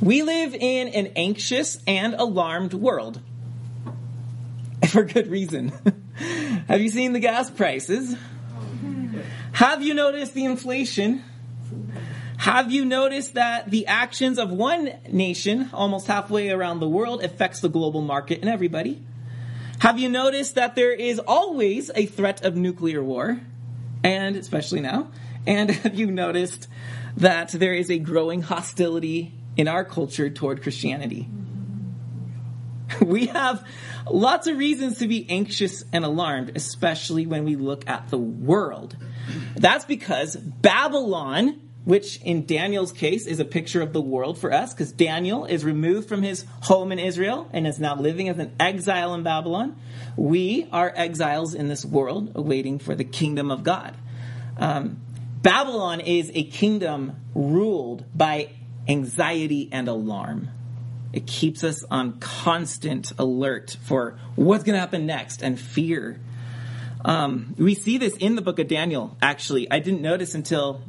We live in an anxious and alarmed world. For good reason. Have you seen the gas prices? Have you noticed the inflation? Have you noticed that the actions of one nation, almost halfway around the world, affects the global market and everybody? Have you noticed that there is always a threat of nuclear war? And especially now. And have you noticed that there is a growing hostility in our culture toward Christianity? We have lots of reasons to be anxious and alarmed, especially when we look at the world. That's because Babylon, which in Daniel's case is a picture of the world for us, because Daniel is removed from his home in Israel and is now living as an exile in Babylon. We are exiles in this world, awaiting for the kingdom of God. Um, Babylon is a kingdom ruled by anxiety and alarm. It keeps us on constant alert for what's going to happen next and fear. Um, we see this in the book of Daniel, actually. I didn't notice until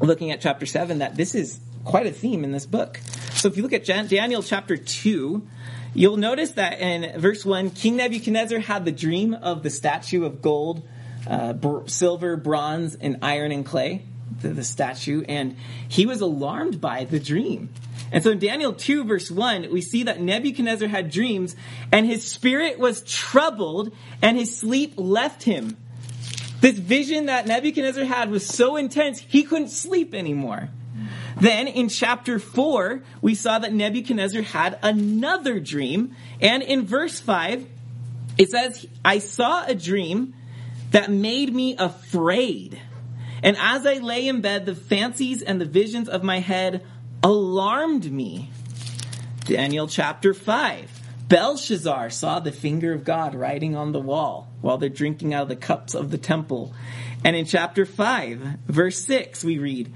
looking at chapter 7 that this is quite a theme in this book. So if you look at Daniel chapter 2, you'll notice that in verse 1, King Nebuchadnezzar had the dream of the statue of gold, uh, br- silver, bronze, and iron and clay, the, the statue, and he was alarmed by the dream. And so in Daniel 2, verse 1, we see that Nebuchadnezzar had dreams, and his spirit was troubled, and his sleep left him. This vision that Nebuchadnezzar had was so intense, he couldn't sleep anymore. Then in chapter 4, we saw that Nebuchadnezzar had another dream. And in verse 5, it says, I saw a dream that made me afraid. And as I lay in bed, the fancies and the visions of my head alarmed me. Daniel chapter 5. Belshazzar saw the finger of God writing on the wall while they're drinking out of the cups of the temple. And in chapter 5, verse 6, we read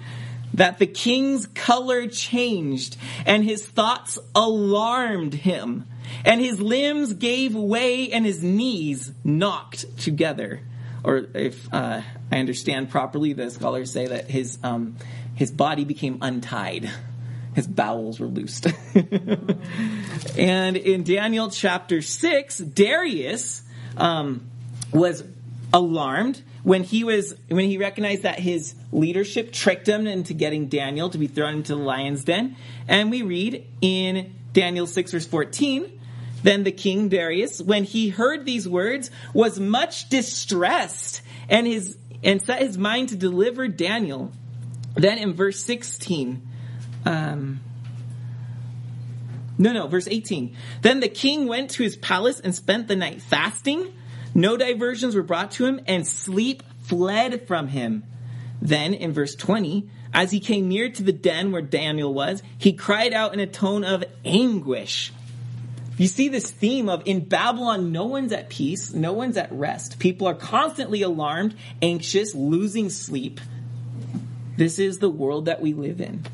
that the king's color changed and his thoughts alarmed him, and his limbs gave way and his knees knocked together. Or if uh, I understand properly, the scholars say that his, um, his body became untied his bowels were loosed. and in Daniel chapter 6, Darius um, was alarmed when he was when he recognized that his leadership tricked him into getting Daniel to be thrown into the lion's den. And we read in Daniel 6 verse 14, then the king Darius, when he heard these words, was much distressed and his and set his mind to deliver Daniel. Then in verse 16, um, no, no, verse 18. Then the king went to his palace and spent the night fasting. No diversions were brought to him, and sleep fled from him. Then, in verse 20, as he came near to the den where Daniel was, he cried out in a tone of anguish. You see this theme of in Babylon, no one's at peace, no one's at rest. People are constantly alarmed, anxious, losing sleep. This is the world that we live in.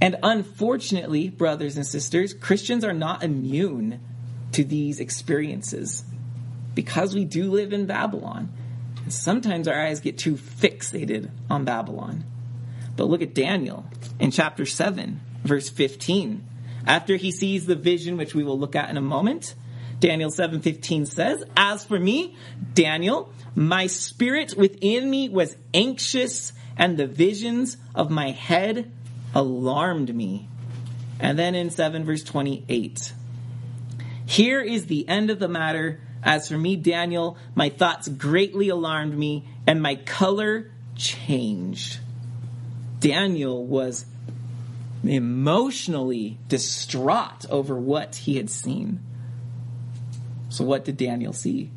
And unfortunately, brothers and sisters, Christians are not immune to these experiences because we do live in Babylon. And sometimes our eyes get too fixated on Babylon. But look at Daniel in chapter 7, verse 15. After he sees the vision, which we will look at in a moment, Daniel 7:15 says, "As for me, Daniel, my spirit within me was anxious, and the visions of my head alarmed me. And then in 7 verse 28, here is the end of the matter. As for me, Daniel, my thoughts greatly alarmed me, and my color changed. Daniel was emotionally distraught over what he had seen. So, what did Daniel see?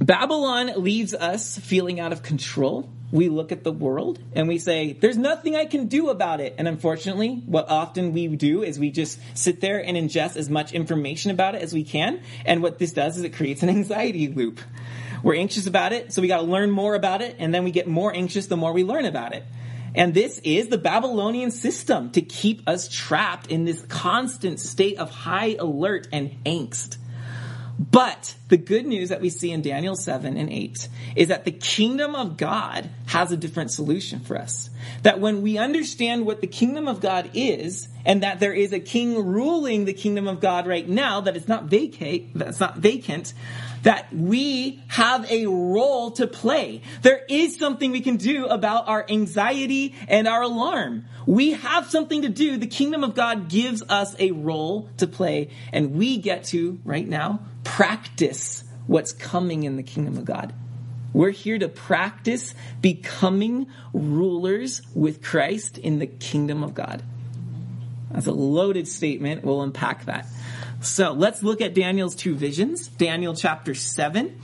Babylon leaves us feeling out of control we look at the world and we say, there's nothing I can do about it. And unfortunately, what often we do is we just sit there and ingest as much information about it as we can. And what this does is it creates an anxiety loop. We're anxious about it, so we got to learn more about it, and then we get more anxious the more we learn about it. And this is the Babylonian system to keep us trapped in this constant state of high alert and angst. But the good news that we see in Daniel 7 and 8 is that the kingdom of God has a different solution for us. That when we understand what the kingdom of God is, and that there is a king ruling the kingdom of God right now, that it's not vacate, that's not vacant, that we have a role to play. There is something we can do about our anxiety and our alarm. We have something to do. The kingdom of God gives us a role to play, and we get to, right now, practice what's coming in the kingdom of God. We're here to practice becoming rulers with Christ in the kingdom of God. That's a loaded statement. We'll unpack that. So let's look at Daniel's two visions Daniel chapter 7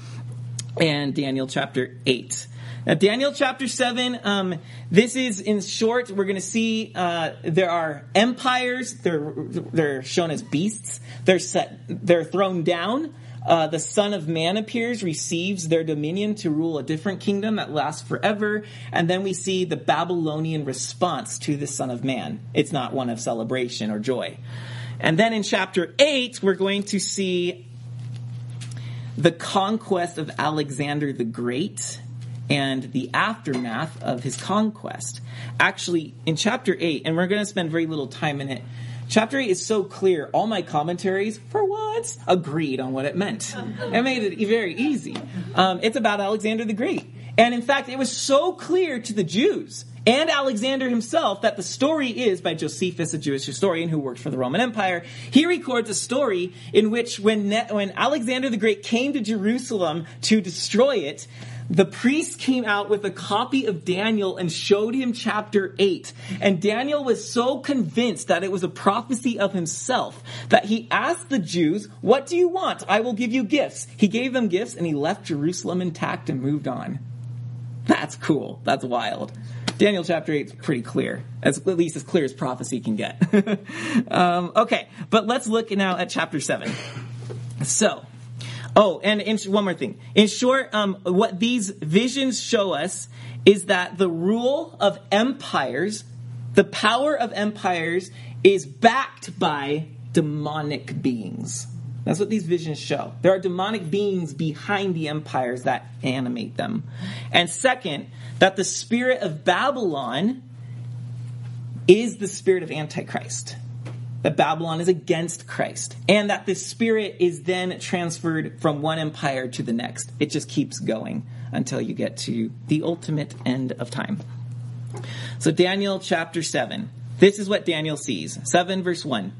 and Daniel chapter 8. Now, Daniel chapter 7, um, this is in short, we're going to see uh, there are empires, they're, they're shown as beasts, they're, set, they're thrown down. Uh, the Son of Man appears, receives their dominion to rule a different kingdom that lasts forever. And then we see the Babylonian response to the Son of Man. It's not one of celebration or joy. And then in chapter 8, we're going to see the conquest of Alexander the Great and the aftermath of his conquest. Actually, in chapter 8, and we're going to spend very little time in it, chapter 8 is so clear. All my commentaries, for once, agreed on what it meant. It made it very easy. Um, it's about Alexander the Great. And in fact, it was so clear to the Jews and Alexander himself that the story is by Josephus, a Jewish historian who worked for the Roman Empire. He records a story in which when, ne- when Alexander the Great came to Jerusalem to destroy it, the priest came out with a copy of Daniel and showed him chapter 8. And Daniel was so convinced that it was a prophecy of himself that he asked the Jews, What do you want? I will give you gifts. He gave them gifts and he left Jerusalem intact and moved on. That's cool. That's wild. Daniel chapter 8 is pretty clear, at least as clear as prophecy can get. um, okay, but let's look now at chapter 7. So, oh, and in, one more thing. In short, um, what these visions show us is that the rule of empires, the power of empires, is backed by demonic beings. That's what these visions show. There are demonic beings behind the empires that animate them. And second, that the spirit of Babylon is the spirit of Antichrist. That Babylon is against Christ. And that the spirit is then transferred from one empire to the next. It just keeps going until you get to the ultimate end of time. So, Daniel chapter 7. This is what Daniel sees. 7 verse 1.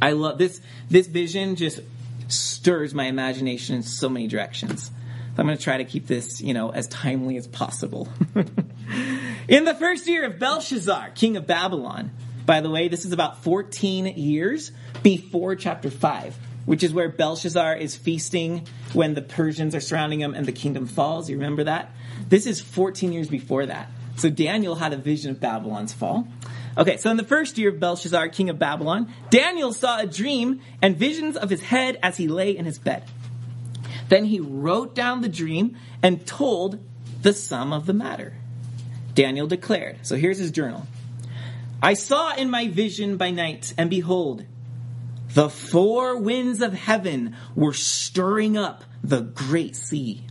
I love this. This vision just stirs my imagination in so many directions. I'm going to try to keep this, you know, as timely as possible. in the first year of Belshazzar, king of Babylon, by the way, this is about 14 years before chapter 5, which is where Belshazzar is feasting when the Persians are surrounding him and the kingdom falls. You remember that? This is 14 years before that. So Daniel had a vision of Babylon's fall. Okay, so in the first year of Belshazzar, king of Babylon, Daniel saw a dream and visions of his head as he lay in his bed. Then he wrote down the dream and told the sum of the matter. Daniel declared. So here's his journal. I saw in my vision by night, and behold, the four winds of heaven were stirring up the great sea.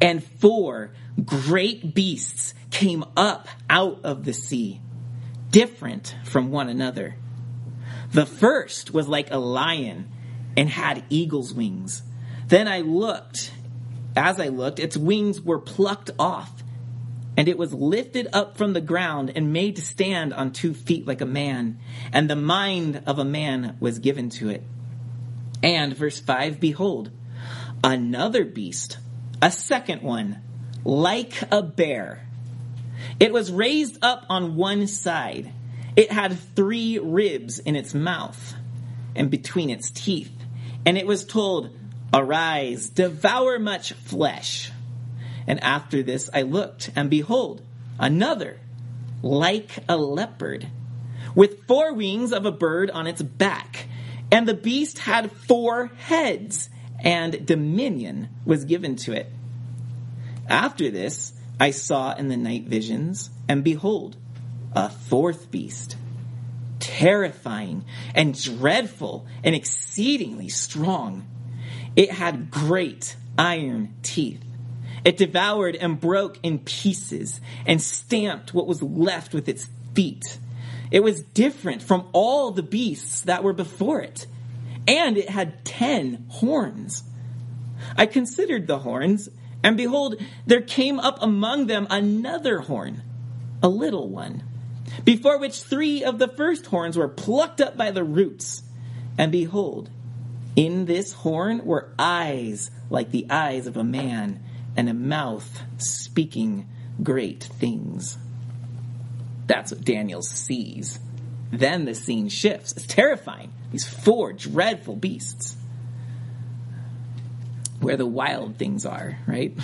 And four great beasts came up out of the sea different from one another. The first was like a lion and had eagle's wings. Then I looked. As I looked, its wings were plucked off, and it was lifted up from the ground and made to stand on two feet like a man, and the mind of a man was given to it. And, verse 5, behold, another beast, a second one, like a bear it was raised up on one side. It had three ribs in its mouth and between its teeth. And it was told, Arise, devour much flesh. And after this I looked, and behold, another, like a leopard, with four wings of a bird on its back. And the beast had four heads, and dominion was given to it. After this, I saw in the night visions, and behold, a fourth beast, terrifying and dreadful and exceedingly strong. It had great iron teeth. It devoured and broke in pieces and stamped what was left with its feet. It was different from all the beasts that were before it, and it had ten horns. I considered the horns, and behold, there came up among them another horn, a little one, before which three of the first horns were plucked up by the roots. And behold, in this horn were eyes like the eyes of a man, and a mouth speaking great things. That's what Daniel sees. Then the scene shifts. It's terrifying. These four dreadful beasts. Where the wild things are, right?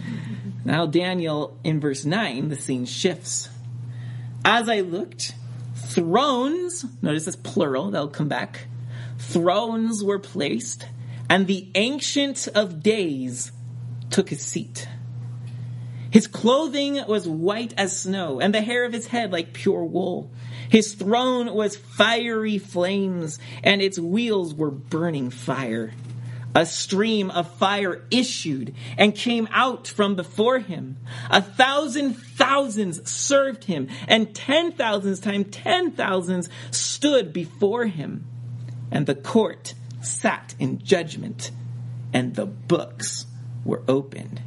now, Daniel, in verse 9, the scene shifts. As I looked, thrones, notice this plural, they'll come back. Thrones were placed, and the Ancient of Days took his seat. His clothing was white as snow, and the hair of his head like pure wool. His throne was fiery flames, and its wheels were burning fire. A stream of fire issued and came out from before him. A thousand thousands served him, and ten thousands times ten thousands stood before him. And the court sat in judgment, and the books were opened.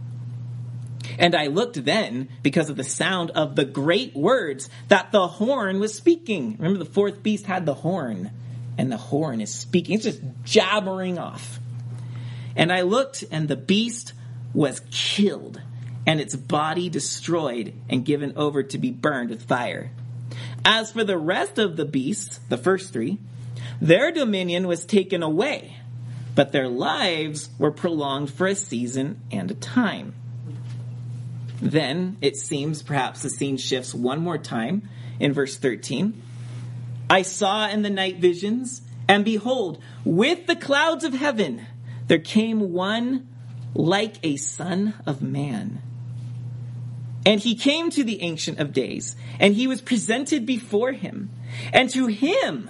And I looked then because of the sound of the great words that the horn was speaking. Remember, the fourth beast had the horn, and the horn is speaking. It's just jabbering off. And I looked, and the beast was killed, and its body destroyed and given over to be burned with fire. As for the rest of the beasts, the first three, their dominion was taken away but their lives were prolonged for a season and a time. Then it seems perhaps the scene shifts one more time in verse 13. I saw in the night visions, and behold, with the clouds of heaven, there came one like a son of man. And he came to the Ancient of Days, and he was presented before him. And to him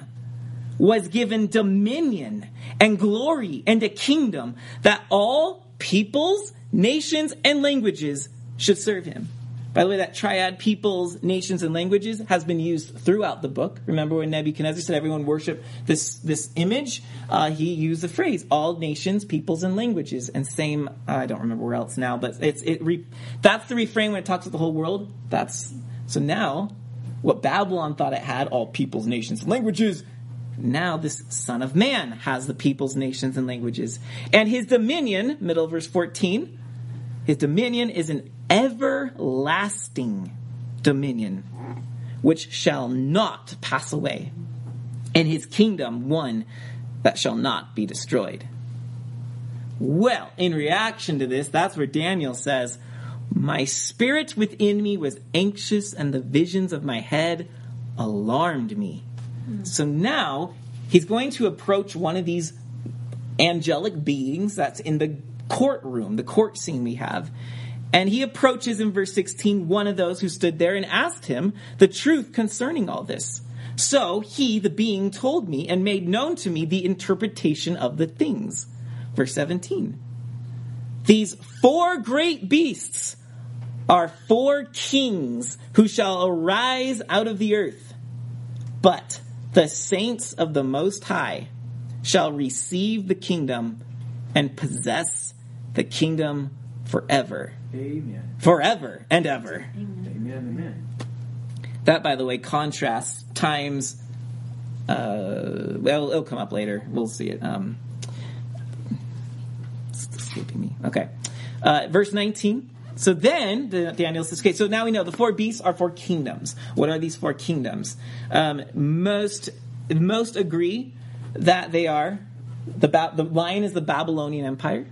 was given dominion and glory and a kingdom that all peoples, nations, and languages should serve him. By the way, that triad, peoples, nations, and languages, has been used throughout the book. Remember when Nebuchadnezzar said everyone worship this, this image? Uh, he used the phrase, all nations, peoples, and languages. And same, I don't remember where else now, but it's, it re, that's the refrain when it talks about the whole world. That's, so now, what Babylon thought it had, all peoples, nations, and languages, now this Son of Man has the peoples, nations, and languages. And his dominion, middle verse 14, his dominion is an everlasting dominion which shall not pass away, and his kingdom one that shall not be destroyed. Well, in reaction to this, that's where Daniel says, My spirit within me was anxious, and the visions of my head alarmed me. So now he's going to approach one of these angelic beings that's in the courtroom, the court scene we have. And he approaches in verse 16 one of those who stood there and asked him the truth concerning all this. So he, the being, told me and made known to me the interpretation of the things. Verse 17. These four great beasts are four kings who shall arise out of the earth. But the saints of the Most High shall receive the kingdom and possess the kingdom forever. Amen. Forever and ever. Amen. Amen. That, by the way, contrasts times. Uh, well, it'll come up later. We'll see it. Um, it's escaping me. Okay. Uh, verse 19. So then, the, Daniel says, okay, so now we know the four beasts are four kingdoms. What are these four kingdoms? Um, most, most agree that they are the, ba- the lion is the Babylonian Empire.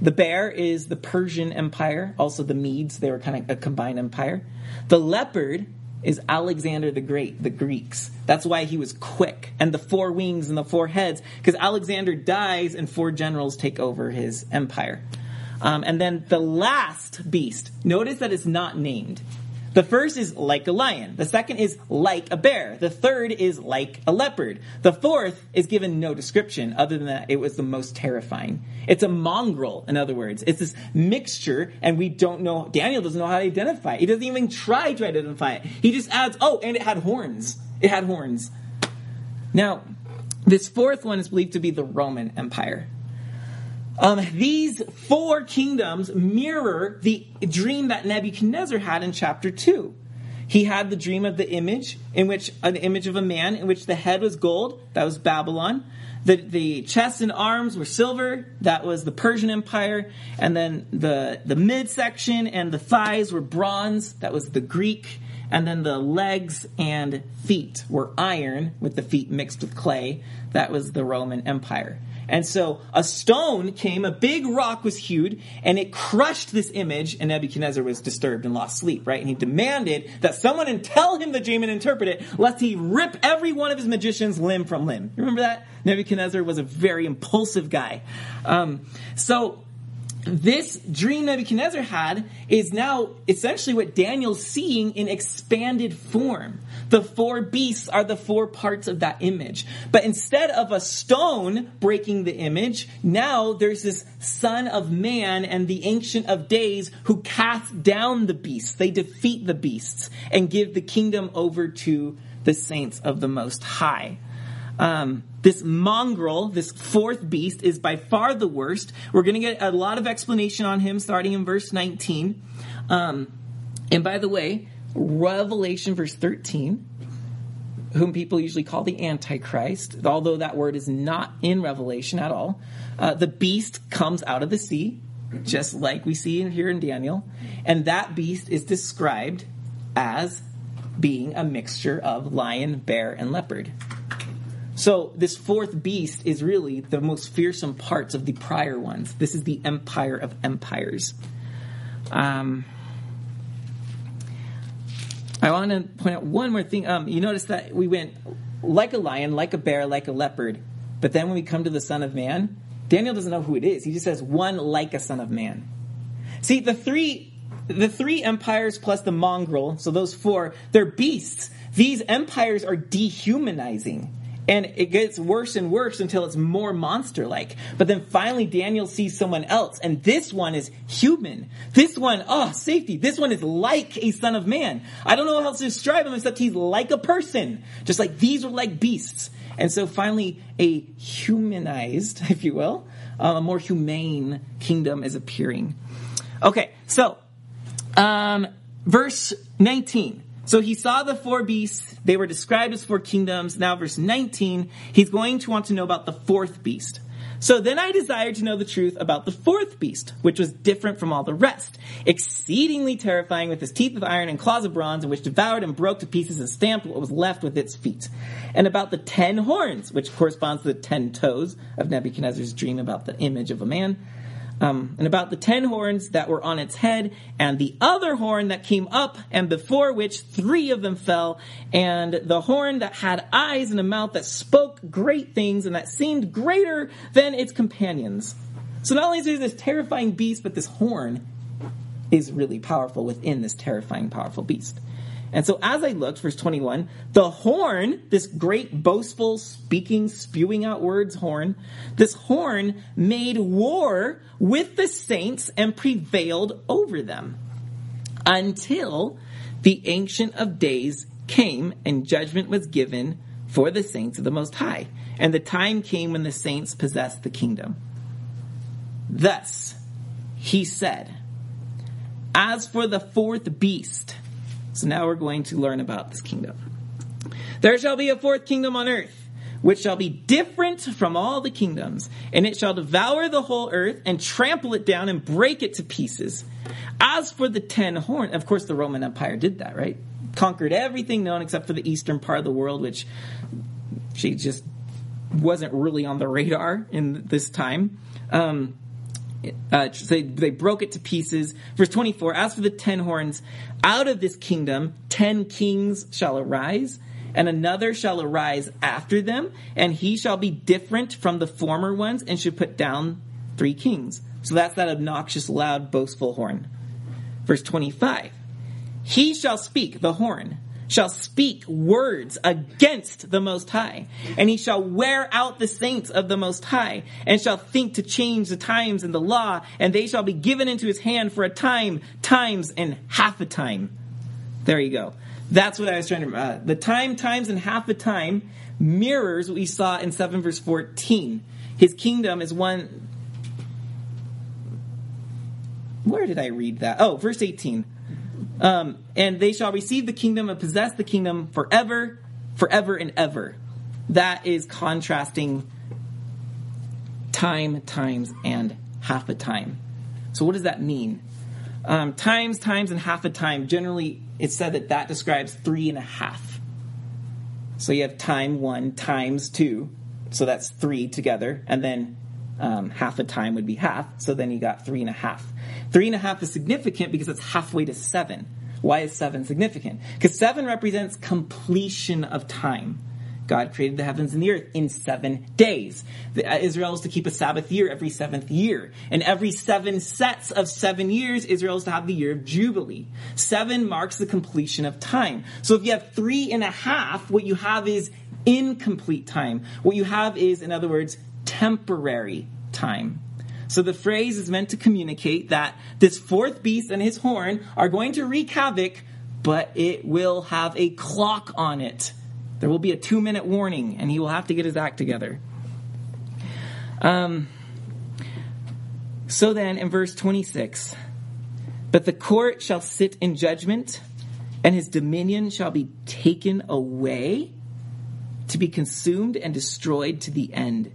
The bear is the Persian Empire, also the Medes, they were kind of a combined empire. The leopard is Alexander the Great, the Greeks. That's why he was quick. And the four wings and the four heads, because Alexander dies and four generals take over his empire. Um, and then the last beast, notice that it's not named. The first is like a lion. The second is like a bear. The third is like a leopard. The fourth is given no description other than that it was the most terrifying. It's a mongrel, in other words. It's this mixture, and we don't know, Daniel doesn't know how to identify it. He doesn't even try to identify it. He just adds, oh, and it had horns. It had horns. Now, this fourth one is believed to be the Roman Empire. Um, these four kingdoms mirror the dream that Nebuchadnezzar had in chapter 2. He had the dream of the image, in which an image of a man, in which the head was gold, that was Babylon. The, the chest and arms were silver, that was the Persian Empire. And then the, the midsection and the thighs were bronze, that was the Greek. And then the legs and feet were iron, with the feet mixed with clay, that was the Roman Empire. And so a stone came, a big rock was hewed, and it crushed this image, and Nebuchadnezzar was disturbed and lost sleep, right? And he demanded that someone tell him the dream and interpret it, lest he rip every one of his magicians limb from limb. Remember that? Nebuchadnezzar was a very impulsive guy. Um, so this dream Nebuchadnezzar had is now essentially what Daniel's seeing in expanded form. The four beasts are the four parts of that image. But instead of a stone breaking the image, now there's this son of man and the ancient of days who cast down the beasts. They defeat the beasts and give the kingdom over to the saints of the most high. Um, this mongrel, this fourth beast, is by far the worst. We're going to get a lot of explanation on him starting in verse 19. Um, and by the way, Revelation verse 13, whom people usually call the Antichrist, although that word is not in Revelation at all, uh, the beast comes out of the sea, just like we see here in Daniel. And that beast is described as being a mixture of lion, bear, and leopard. So this fourth beast is really the most fearsome parts of the prior ones. This is the empire of empires. Um, I want to point out one more thing. Um, you notice that we went like a lion, like a bear, like a leopard, but then when we come to the Son of Man, Daniel doesn't know who it is. He just says one like a Son of Man. See, the three, the three empires plus the mongrel, so those four, they're beasts. These empires are dehumanizing. And it gets worse and worse until it's more monster like. But then finally Daniel sees someone else, and this one is human. This one, oh, safety. This one is like a son of man. I don't know how else to describe him except he's like a person. Just like these are like beasts. And so finally, a humanized, if you will, uh, a more humane kingdom is appearing. Okay, so, um, verse 19. So he saw the four beasts. They were described as four kingdoms. Now, verse 19, he's going to want to know about the fourth beast. So then I desired to know the truth about the fourth beast, which was different from all the rest, exceedingly terrifying with his teeth of iron and claws of bronze, and which devoured and broke to pieces and stamped what was left with its feet. And about the ten horns, which corresponds to the ten toes of Nebuchadnezzar's dream about the image of a man um, and about the ten horns that were on its head, and the other horn that came up, and before which three of them fell, and the horn that had eyes and a mouth that spoke great things, and that seemed greater than its companions. So not only is there this terrifying beast, but this horn is really powerful within this terrifying, powerful beast. And so as I looked, verse 21, the horn, this great boastful, speaking, spewing out words horn, this horn made war with the saints and prevailed over them until the Ancient of Days came and judgment was given for the saints of the Most High. And the time came when the saints possessed the kingdom. Thus, he said, As for the fourth beast, so now we're going to learn about this kingdom. There shall be a fourth kingdom on earth, which shall be different from all the kingdoms, and it shall devour the whole earth and trample it down and break it to pieces. As for the ten horns, of course, the Roman Empire did that, right? Conquered everything known except for the eastern part of the world, which she just wasn't really on the radar in this time. Um, uh, they, they broke it to pieces. Verse 24, as for the ten horns, out of this kingdom ten kings shall arise, and another shall arise after them, and he shall be different from the former ones, and should put down three kings. So that's that obnoxious, loud, boastful horn. Verse 25, he shall speak, the horn, shall speak words against the Most High, and he shall wear out the saints of the Most High, and shall think to change the times and the law, and they shall be given into his hand for a time, times, and half a time. There you go. That's what I was trying to. Uh, the time, times, and half a time mirrors what we saw in 7 verse 14. His kingdom is one. Where did I read that? Oh, verse 18. Um, and they shall receive the kingdom and possess the kingdom forever, forever and ever. That is contrasting time, times, and half a time. So, what does that mean? Um, times, times, and half a time. Generally, it's said that that describes three and a half. So you have time one times two, so that's three together, and then um, half a time would be half. So then you got three and a half. Three and a half is significant because it's halfway to seven. Why is seven significant? Because seven represents completion of time. God created the heavens and the earth in seven days. The, uh, Israel is to keep a Sabbath year every seventh year. And every seven sets of seven years, Israel is to have the year of Jubilee. Seven marks the completion of time. So if you have three and a half, what you have is incomplete time. What you have is, in other words, temporary time. So the phrase is meant to communicate that this fourth beast and his horn are going to wreak havoc, but it will have a clock on it. There will be a two minute warning, and he will have to get his act together. Um, so then, in verse 26, but the court shall sit in judgment, and his dominion shall be taken away to be consumed and destroyed to the end.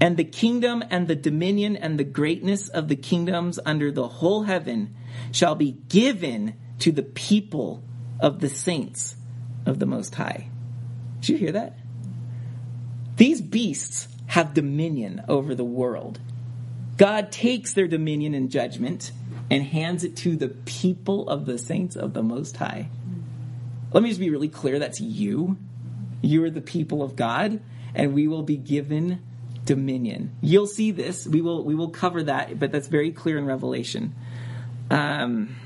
And the kingdom and the dominion and the greatness of the kingdoms under the whole heaven shall be given to the people of the saints of the Most High. Did you hear that? These beasts have dominion over the world. God takes their dominion and judgment and hands it to the people of the saints of the Most High. Let me just be really clear that's you. You are the people of God, and we will be given dominion. You'll see this. We will we will cover that, but that's very clear in Revelation. Um,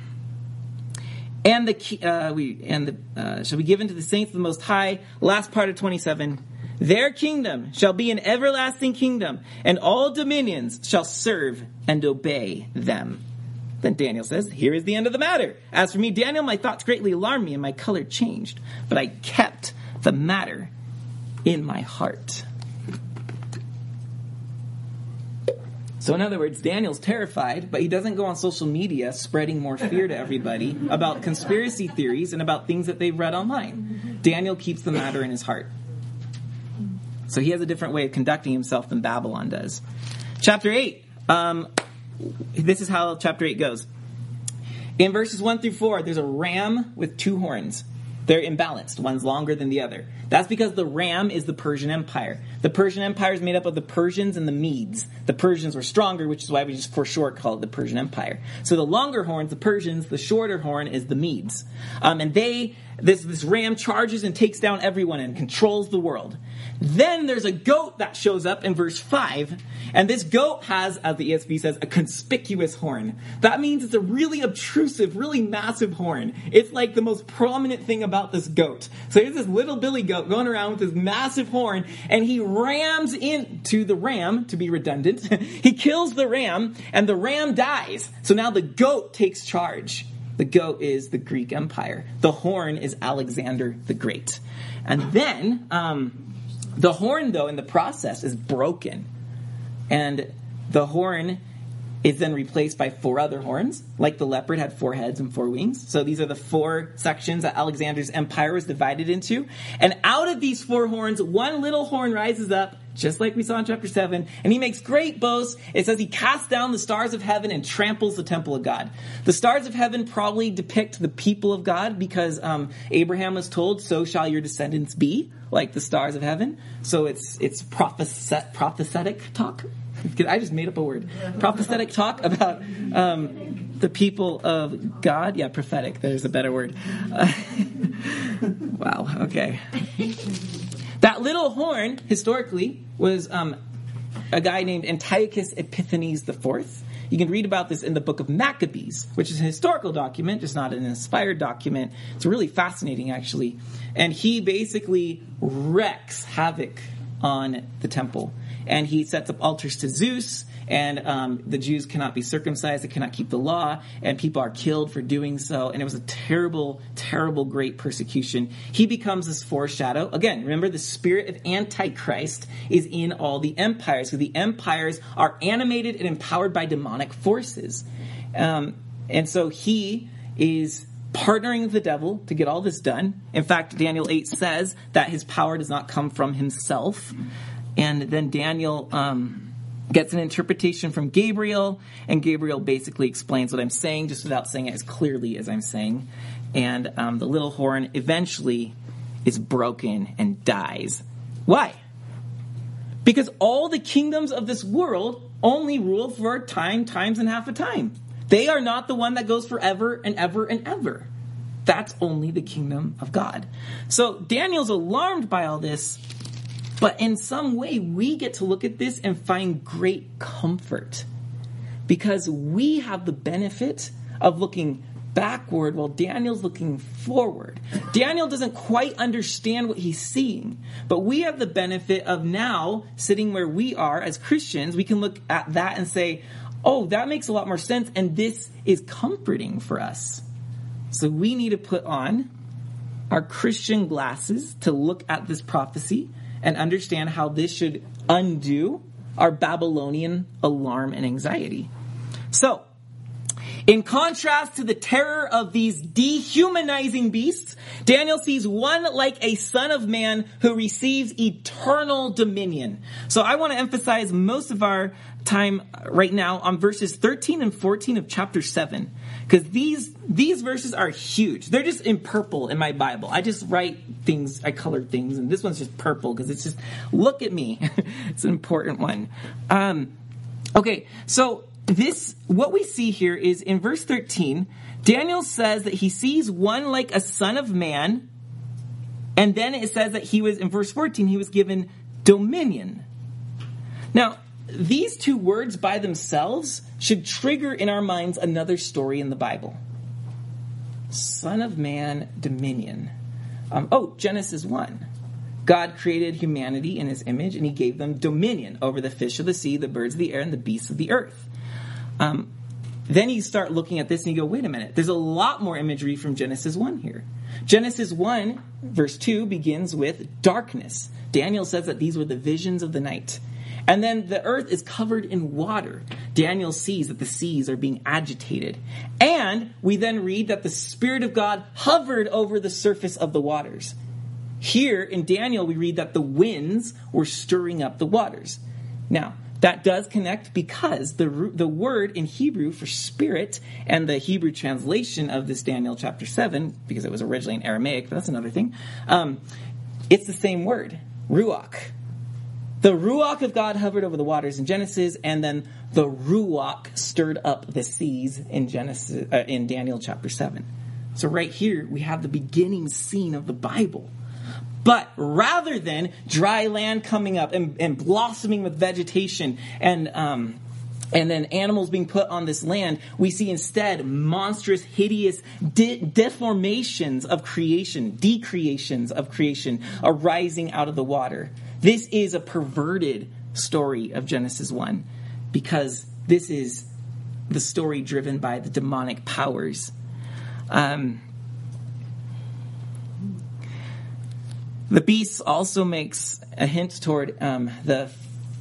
and the uh, we and the uh, shall be given to the saints of the Most High. Last part of twenty seven. Their kingdom shall be an everlasting kingdom, and all dominions shall serve and obey them. Then Daniel says, Here is the end of the matter. As for me, Daniel, my thoughts greatly alarmed me, and my color changed. But I kept the matter in my heart. So, in other words, Daniel's terrified, but he doesn't go on social media spreading more fear to everybody about conspiracy theories and about things that they've read online. Daniel keeps the matter in his heart. So, he has a different way of conducting himself than Babylon does. Chapter 8. Um, this is how chapter 8 goes. In verses 1 through 4, there's a ram with two horns. They're imbalanced. One's longer than the other. That's because the ram is the Persian Empire. The Persian Empire is made up of the Persians and the Medes. The Persians were stronger, which is why we just for short call it the Persian Empire. So the longer horn's the Persians, the shorter horn is the Medes. Um, and they, this, this ram charges and takes down everyone and controls the world. Then there's a goat that shows up in verse 5, and this goat has, as the ESV says, a conspicuous horn. That means it's a really obtrusive, really massive horn. It's like the most prominent thing about this goat. So here's this little billy goat going around with this massive horn, and he rams into the ram, to be redundant. he kills the ram, and the ram dies. So now the goat takes charge. The goat is the Greek Empire. The horn is Alexander the Great. And then, um, the horn, though, in the process is broken. And the horn is then replaced by four other horns, like the leopard had four heads and four wings. So these are the four sections that Alexander's empire was divided into. And out of these four horns, one little horn rises up, just like we saw in chapter 7, and he makes great boasts. It says he casts down the stars of heaven and tramples the temple of God. The stars of heaven probably depict the people of God because um, Abraham was told, so shall your descendants be, like the stars of heaven. So it's, it's propheset, prophetic talk. I just made up a word. Prophetic talk about um, the people of God. Yeah, prophetic. There's a better word. Uh, wow. Okay. That little horn, historically, was um, a guy named Antiochus Epiphanes IV. You can read about this in the book of Maccabees, which is a historical document, just not an inspired document. It's really fascinating, actually. And he basically wrecks havoc on the temple. And he sets up altars to Zeus and um, the Jews cannot be circumcised, they cannot keep the law, and people are killed for doing so. And it was a terrible, terrible, great persecution. He becomes this foreshadow. Again, remember the spirit of Antichrist is in all the empires, because the empires are animated and empowered by demonic forces. Um, and so he is partnering with the devil to get all this done. In fact, Daniel 8 says that his power does not come from himself. And then Daniel um, gets an interpretation from Gabriel, and Gabriel basically explains what I'm saying, just without saying it as clearly as I'm saying. And um, the little horn eventually is broken and dies. Why? Because all the kingdoms of this world only rule for a time, times, and half a time. They are not the one that goes forever and ever and ever. That's only the kingdom of God. So Daniel's alarmed by all this, but in some way, we get to look at this and find great comfort because we have the benefit of looking backward while Daniel's looking forward. Daniel doesn't quite understand what he's seeing, but we have the benefit of now sitting where we are as Christians. We can look at that and say, oh, that makes a lot more sense, and this is comforting for us. So we need to put on our Christian glasses to look at this prophecy and understand how this should undo our Babylonian alarm and anxiety. So, in contrast to the terror of these dehumanizing beasts, Daniel sees one like a son of man who receives eternal dominion. So I want to emphasize most of our time right now on verses 13 and 14 of chapter 7 because these these verses are huge. They're just in purple in my Bible. I just write things, I color things, and this one's just purple because it's just look at me. it's an important one. Um, okay, so this what we see here is in verse 13, Daniel says that he sees one like a son of man, and then it says that he was in verse 14 he was given dominion. Now, these two words by themselves should trigger in our minds another story in the Bible. Son of man, dominion. Um, oh, Genesis 1. God created humanity in his image and he gave them dominion over the fish of the sea, the birds of the air, and the beasts of the earth. Um, then you start looking at this and you go, wait a minute, there's a lot more imagery from Genesis 1 here. Genesis 1, verse 2, begins with darkness. Daniel says that these were the visions of the night. And then the earth is covered in water. Daniel sees that the seas are being agitated. And we then read that the Spirit of God hovered over the surface of the waters. Here in Daniel, we read that the winds were stirring up the waters. Now, that does connect because the, the word in Hebrew for spirit and the Hebrew translation of this Daniel chapter 7, because it was originally in Aramaic, but that's another thing, um, it's the same word, ruach. The Ruach of God hovered over the waters in Genesis, and then the Ruach stirred up the seas in Genesis uh, in Daniel chapter seven. So right here we have the beginning scene of the Bible. But rather than dry land coming up and, and blossoming with vegetation and um, and then animals being put on this land, we see instead monstrous, hideous de- deformations of creation, decreations of creation arising out of the water. This is a perverted story of Genesis 1 because this is the story driven by the demonic powers. Um, the beast also makes a hint toward um, the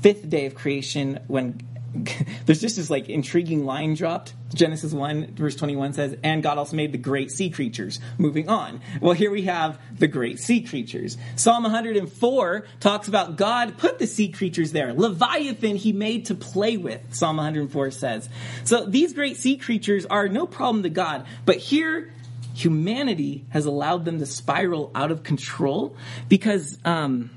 fifth day of creation when there's just this like intriguing line dropped. Genesis 1 verse 21 says, and God also made the great sea creatures. Moving on. Well, here we have the great sea creatures. Psalm 104 talks about God put the sea creatures there. Leviathan he made to play with, Psalm 104 says. So these great sea creatures are no problem to God, but here humanity has allowed them to spiral out of control because, um,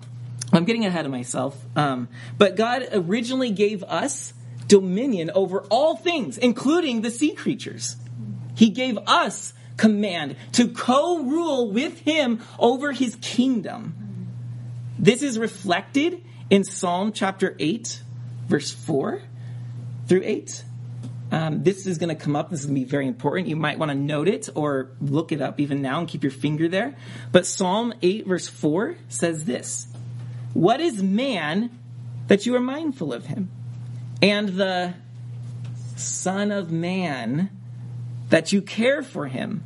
I'm getting ahead of myself. Um, but God originally gave us dominion over all things, including the sea creatures. He gave us command to co rule with him over his kingdom. This is reflected in Psalm chapter 8, verse 4 through 8. Um, this is going to come up. This is going to be very important. You might want to note it or look it up even now and keep your finger there. But Psalm 8, verse 4 says this What is man that you are mindful of him? And the Son of Man that you care for him.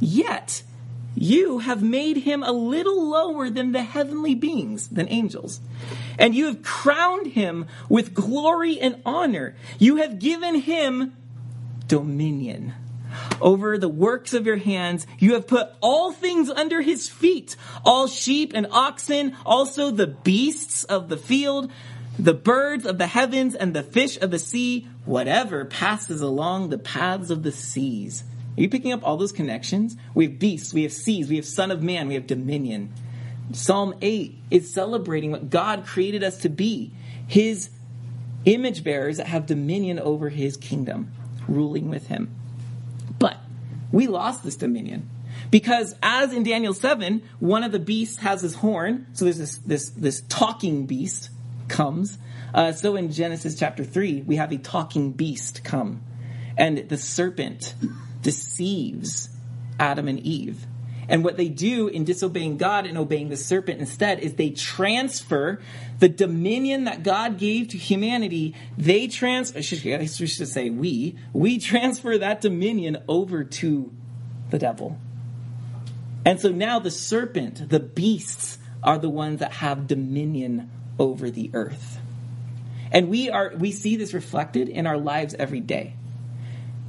Yet, you have made him a little lower than the heavenly beings, than angels. And you have crowned him with glory and honor. You have given him dominion over the works of your hands. You have put all things under his feet, all sheep and oxen, also the beasts of the field, the birds of the heavens and the fish of the sea, whatever passes along the paths of the seas. Are you picking up all those connections? We have beasts, we have seas, we have Son of Man, we have dominion. Psalm 8 is celebrating what God created us to be His image bearers that have dominion over His kingdom, ruling with Him. But we lost this dominion. Because as in Daniel 7, one of the beasts has his horn, so there's this, this, this talking beast comes. Uh, so in Genesis chapter 3, we have a talking beast come. And the serpent deceives Adam and Eve. And what they do in disobeying God and obeying the serpent instead is they transfer the dominion that God gave to humanity. They transfer, I should say we, we transfer that dominion over to the devil. And so now the serpent, the beasts, are the ones that have dominion over the earth. And we are we see this reflected in our lives every day.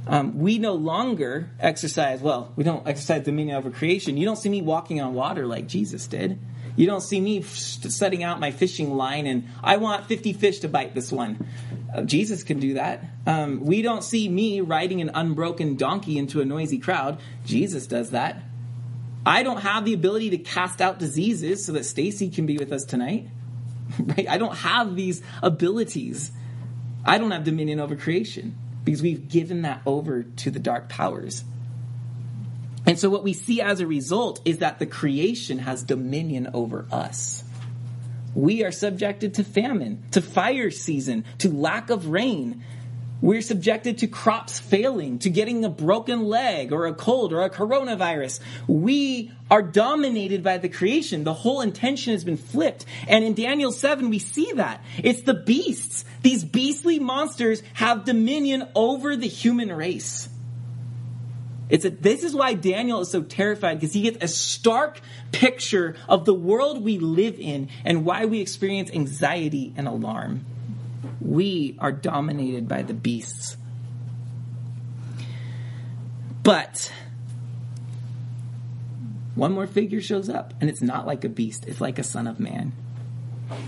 Um, we no longer exercise, well, we don't exercise dominion over creation. You don't see me walking on water like Jesus did. You don't see me setting out my fishing line and I want 50 fish to bite this one. Uh, Jesus can do that. Um, we don't see me riding an unbroken donkey into a noisy crowd. Jesus does that. I don't have the ability to cast out diseases so that Stacy can be with us tonight. Right? I don't have these abilities. I don't have dominion over creation because we've given that over to the dark powers. And so, what we see as a result is that the creation has dominion over us. We are subjected to famine, to fire season, to lack of rain. We're subjected to crops failing, to getting a broken leg or a cold or a coronavirus. We are dominated by the creation. The whole intention has been flipped. And in Daniel 7, we see that. It's the beasts. These beastly monsters have dominion over the human race. It's a, this is why Daniel is so terrified because he gets a stark picture of the world we live in and why we experience anxiety and alarm we are dominated by the beasts. But one more figure shows up, and it's not like a beast, it's like a son of man.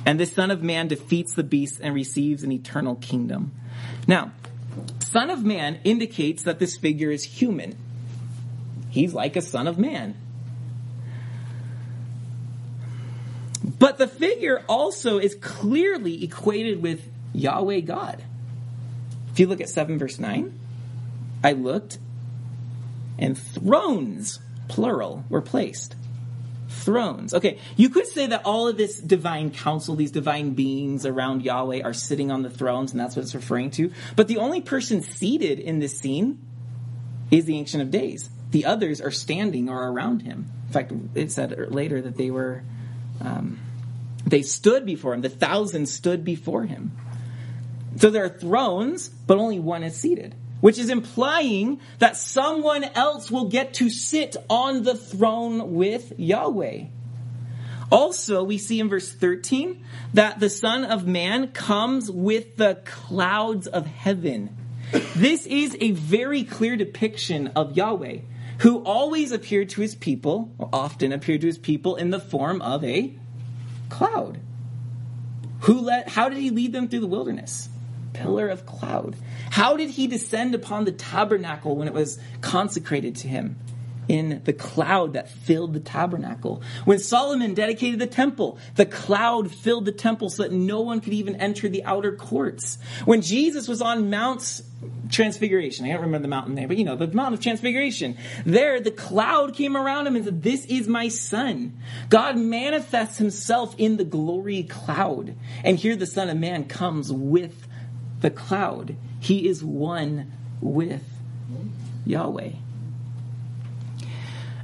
And this son of man defeats the beast and receives an eternal kingdom. Now, son of man indicates that this figure is human. He's like a son of man. But the figure also is clearly equated with Yahweh God. If you look at 7 verse 9, I looked and thrones, plural, were placed. Thrones. Okay, you could say that all of this divine council, these divine beings around Yahweh are sitting on the thrones, and that's what it's referring to. But the only person seated in this scene is the Ancient of Days. The others are standing or around him. In fact, it said later that they were, um, they stood before him. The thousands stood before him. So there are thrones, but only one is seated, which is implying that someone else will get to sit on the throne with Yahweh. Also, we see in verse 13 that the Son of Man comes with the clouds of heaven. This is a very clear depiction of Yahweh, who always appeared to his people, or often appeared to his people in the form of a cloud. Who let, how did he lead them through the wilderness? Pillar of cloud? How did he descend upon the tabernacle when it was consecrated to him? In the cloud that filled the tabernacle. When Solomon dedicated the temple, the cloud filled the temple so that no one could even enter the outer courts. When Jesus was on Mount Transfiguration, I don't remember the mountain name, but you know, the Mount of Transfiguration, there the cloud came around him and said, This is my son. God manifests himself in the glory cloud. And here the Son of Man comes with the cloud. He is one with Yahweh.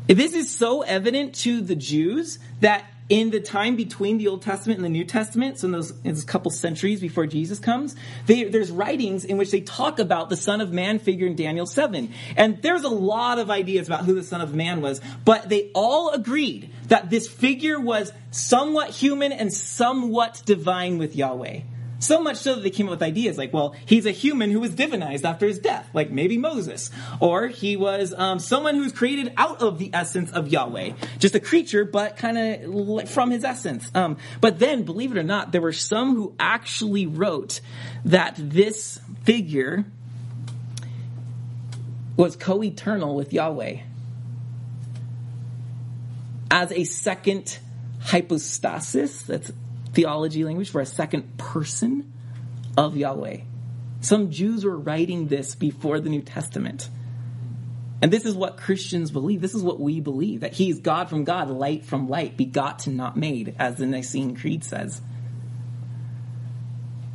This is so evident to the Jews that in the time between the Old Testament and the New Testament, so in those, in those couple centuries before Jesus comes, they, there's writings in which they talk about the Son of Man figure in Daniel 7. And there's a lot of ideas about who the Son of Man was, but they all agreed that this figure was somewhat human and somewhat divine with Yahweh. So much so that they came up with ideas like, well, he's a human who was divinized after his death, like maybe Moses. Or he was um, someone who's created out of the essence of Yahweh. Just a creature, but kind of like from his essence. Um, but then, believe it or not, there were some who actually wrote that this figure was co eternal with Yahweh as a second hypostasis. That's theology language for a second person of Yahweh. Some Jews were writing this before the New Testament. And this is what Christians believe. This is what we believe that He is God from God, light from light, begotten, not made, as the Nicene Creed says.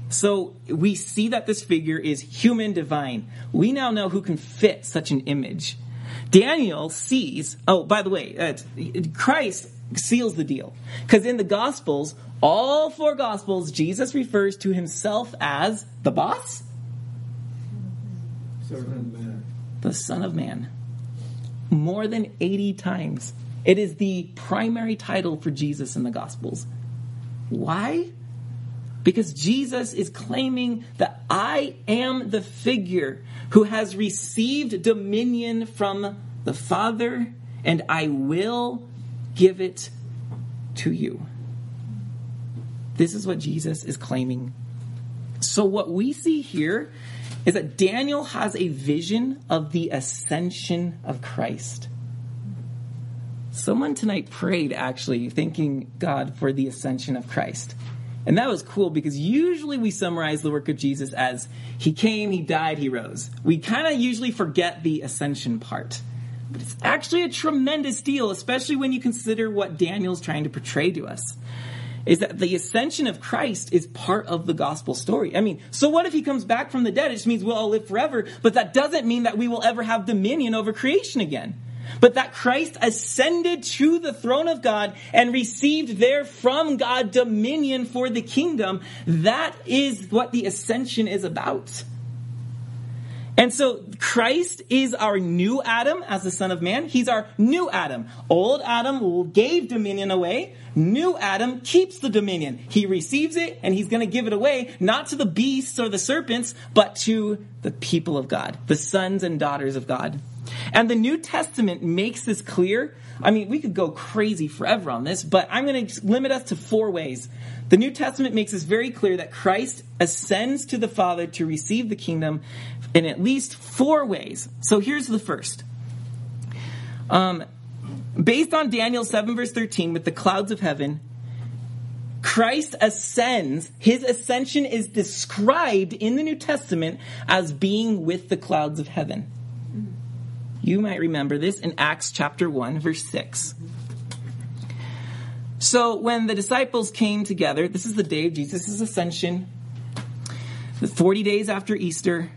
So we see that this figure is human divine. We now know who can fit such an image. Daniel sees, oh, by the way, uh, Christ seals the deal. Because in the Gospels, all four Gospels, Jesus refers to himself as the boss? Servant The Son of Man. More than 80 times. It is the primary title for Jesus in the Gospels. Why? Because Jesus is claiming that I am the figure who has received dominion from the Father, and I will give it to you. This is what Jesus is claiming. So, what we see here is that Daniel has a vision of the ascension of Christ. Someone tonight prayed, actually, thanking God for the ascension of Christ. And that was cool because usually we summarize the work of Jesus as he came, he died, he rose. We kind of usually forget the ascension part. But it's actually a tremendous deal, especially when you consider what Daniel's trying to portray to us. Is that the ascension of Christ is part of the gospel story. I mean, so what if he comes back from the dead? It just means we'll all live forever, but that doesn't mean that we will ever have dominion over creation again but that Christ ascended to the throne of God and received there from God dominion for the kingdom. That is what the ascension is about. And so Christ is our new Adam as the Son of Man. He's our new Adam. Old Adam gave dominion away. New Adam keeps the dominion. He receives it and he's going to give it away, not to the beasts or the serpents, but to the people of God, the sons and daughters of God. And the New Testament makes this clear. I mean, we could go crazy forever on this, but I'm going to limit us to four ways. The New Testament makes this very clear that Christ ascends to the Father to receive the kingdom in at least four ways. So here's the first. Um, based on Daniel 7, verse 13, with the clouds of heaven, Christ ascends. His ascension is described in the New Testament as being with the clouds of heaven. You might remember this in Acts chapter 1, verse 6. So when the disciples came together, this is the day of Jesus' ascension, the 40 days after Easter.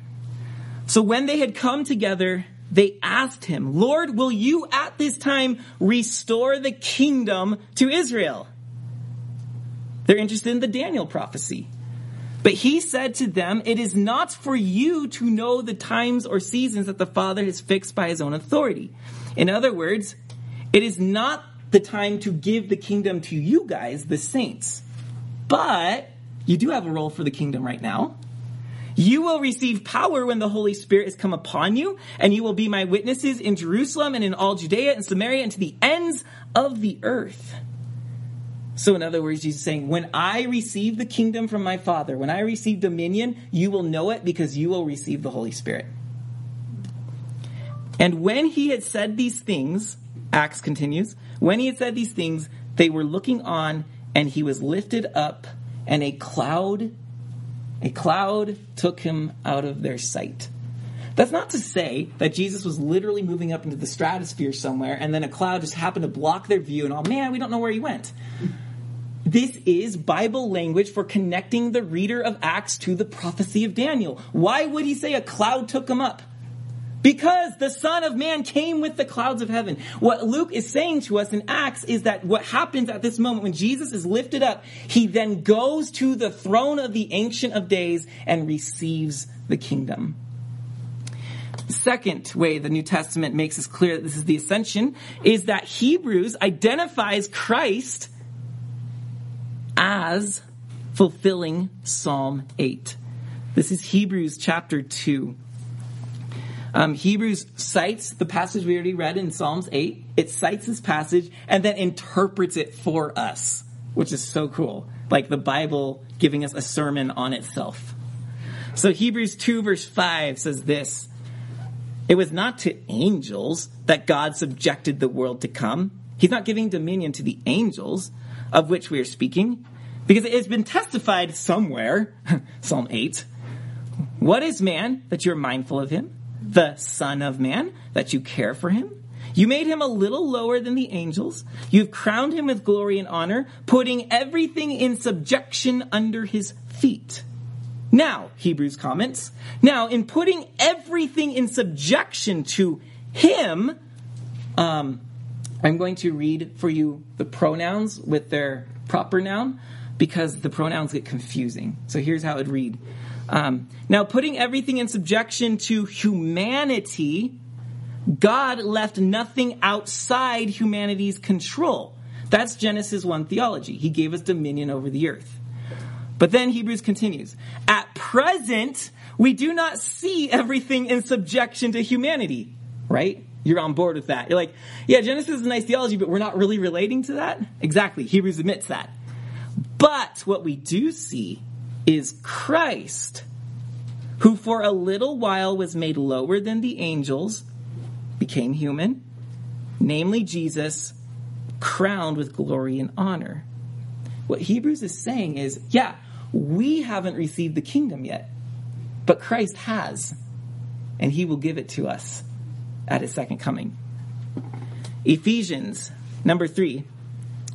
So when they had come together, they asked him, Lord, will you at this time restore the kingdom to Israel? They're interested in the Daniel prophecy. But he said to them, It is not for you to know the times or seasons that the Father has fixed by his own authority. In other words, it is not the time to give the kingdom to you guys, the saints. But you do have a role for the kingdom right now. You will receive power when the Holy Spirit has come upon you, and you will be my witnesses in Jerusalem and in all Judea and Samaria and to the ends of the earth. So, in other words, Jesus is saying, When I receive the kingdom from my Father, when I receive dominion, you will know it because you will receive the Holy Spirit. And when he had said these things, Acts continues, when he had said these things, they were looking on, and he was lifted up, and a cloud, a cloud took him out of their sight. That's not to say that Jesus was literally moving up into the stratosphere somewhere, and then a cloud just happened to block their view, and oh man, we don't know where he went. this is Bible language for connecting the reader of Acts to the prophecy of Daniel. Why would he say a cloud took him up? Because the Son of Man came with the clouds of heaven. What Luke is saying to us in Acts is that what happens at this moment when Jesus is lifted up, he then goes to the throne of the Ancient of Days and receives the kingdom. Second way the New Testament makes us clear that this is the ascension is that Hebrews identifies Christ as fulfilling Psalm 8. This is Hebrews chapter 2. Um, Hebrews cites the passage we already read in Psalms 8. It cites this passage and then interprets it for us, which is so cool. Like the Bible giving us a sermon on itself. So Hebrews 2 verse 5 says this. It was not to angels that God subjected the world to come. He's not giving dominion to the angels of which we are speaking because it has been testified somewhere, Psalm 8. What is man that you're mindful of him? The Son of Man, that you care for him? You made him a little lower than the angels. You've crowned him with glory and honor, putting everything in subjection under his feet. Now, Hebrews comments, now in putting everything in subjection to him, um, I'm going to read for you the pronouns with their proper noun because the pronouns get confusing. So here's how it would read. Um, now, putting everything in subjection to humanity, God left nothing outside humanity's control. That's Genesis 1 theology. He gave us dominion over the earth. But then Hebrews continues. At present, we do not see everything in subjection to humanity, right? You're on board with that. You're like, yeah, Genesis is a nice theology, but we're not really relating to that? Exactly. Hebrews admits that. But what we do see is Christ, who for a little while was made lower than the angels, became human, namely Jesus, crowned with glory and honor. What Hebrews is saying is, yeah, we haven't received the kingdom yet, but Christ has, and he will give it to us at his second coming. Ephesians, number three,